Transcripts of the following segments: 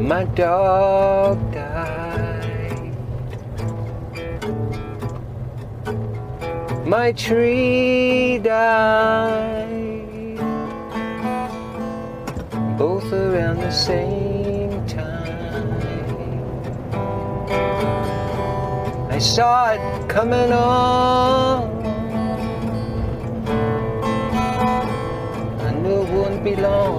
My dog died. My tree died. Both around the same time. I saw it coming on. I knew it wouldn't be long.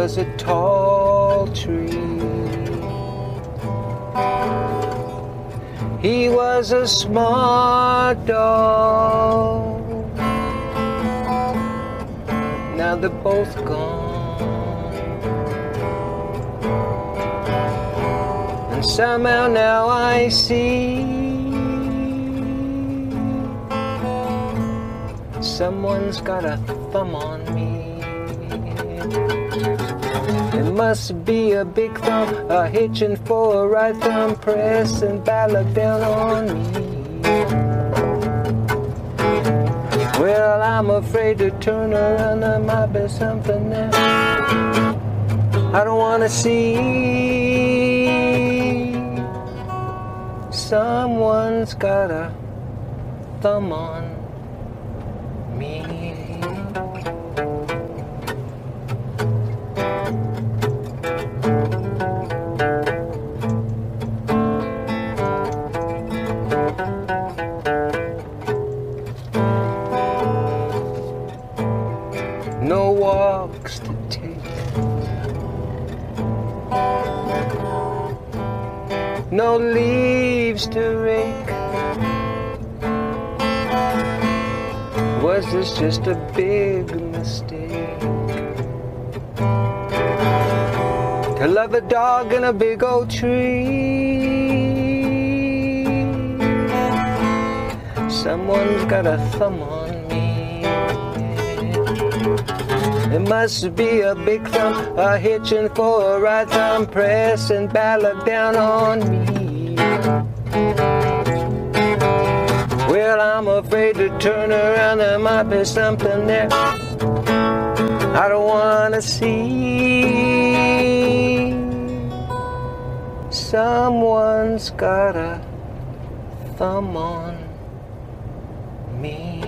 Was a tall tree. He was a smart dog. Now they're both gone. And somehow now I see someone's got a thumb on me. Must be a big thumb, a hitching for a right thumb, pressing ballot down on me. Well, I'm afraid to turn around, there might be something there. I don't want to see. Someone's got a thumb on no walks to take, no leaves to rake. Was this just a big mistake? To love a dog in a big old tree. Someone's got a thumb on. It must be a big thumb, a hitching for a right thumb, pressing ballot down on me. Well, I'm afraid to turn around, there might be something there I don't want to see. Someone's got a thumb on me.